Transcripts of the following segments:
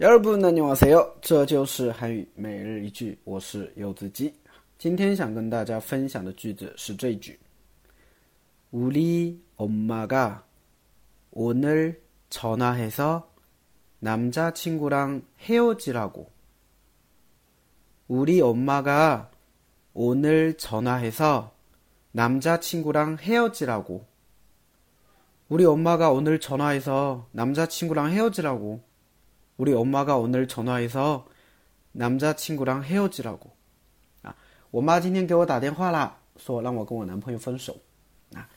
여러분 안녕하세요. 这就是韩语每日一句我是柚子鸡今天想跟大家分享的句子是这一句우리엄마가오늘전화해서남자친구랑헤어지라고우리엄마가오늘전화해서남자친구랑헤어지라고우리엄마가오늘전화해서남자친구랑헤어지라고 우리엄마가오늘전화해서남자친구랑헤어지라고啊，我妈今天给我打电话啦，说让我跟我男朋友分手啊。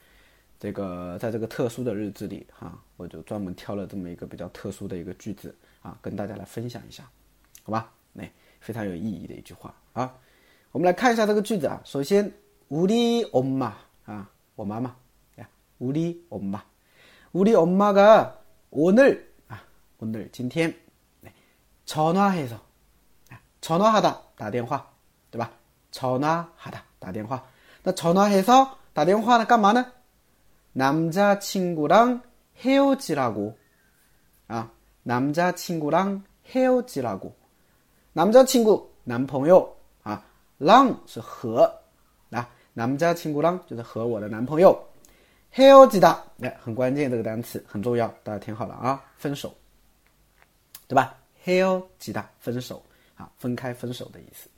这个在这个特殊的日子里哈，我就专门挑了这么一个比较特殊的一个句子啊，跟大家来分享一下，好吧？那非常有意义的一句话啊。我们来看一下这个句子啊。首先，우리엄마啊，我妈妈呀，우리엄마우리엄마가오늘啊，오늘今天。 전화해서 전화하다打电话，对吧？전화하다打电话。那전화해서打电话呢？干嘛呢？남자친구랑헤어지라고啊，남자친구랑헤어지라고 남자친구男朋友啊，랑是和啊，남자친구랑就是和我的男朋友。헤어지 다， 哎，很关键这个单词很重要，大家听好了啊，分手，对吧？ 헤어지 다， 分手啊，分开分手的意思。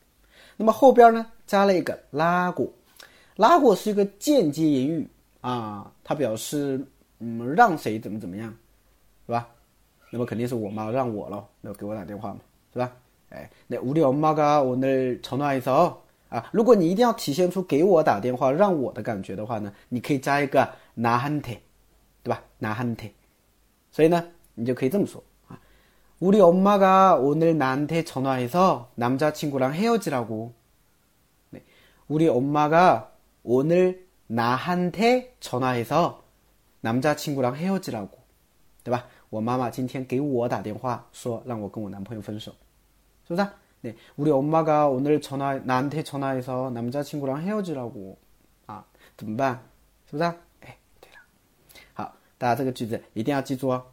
那么后边呢，加了一个拉过，拉过是一个间接言语啊，它表示嗯让谁怎么怎么样，是吧？那么肯定是我妈让我了，那给我打电话嘛，是吧？哎，那우리엄마가오늘전화해서啊，如果你一定要体现出给我打电话让我的感觉的话呢，你可以加一个나한 테， 对吧？나한 테， 所以呢，你就可以这么说。 우리 엄마가 오늘 나한테 전화해서 남자친구랑 헤어지라고. 네. 우리 엄마가 오늘 나한테 전화해서 남자친구랑 헤어지라고. 对吧?我妈妈今天给我打电话说让我跟我男朋友分手.是不是? 네. 우리 엄마가 오늘 전화 나한테 전화해서 남자친구랑 헤어지라고. 아, 怎么办?是不是? 哎，对了。好，大家这个句子一定要记住哦。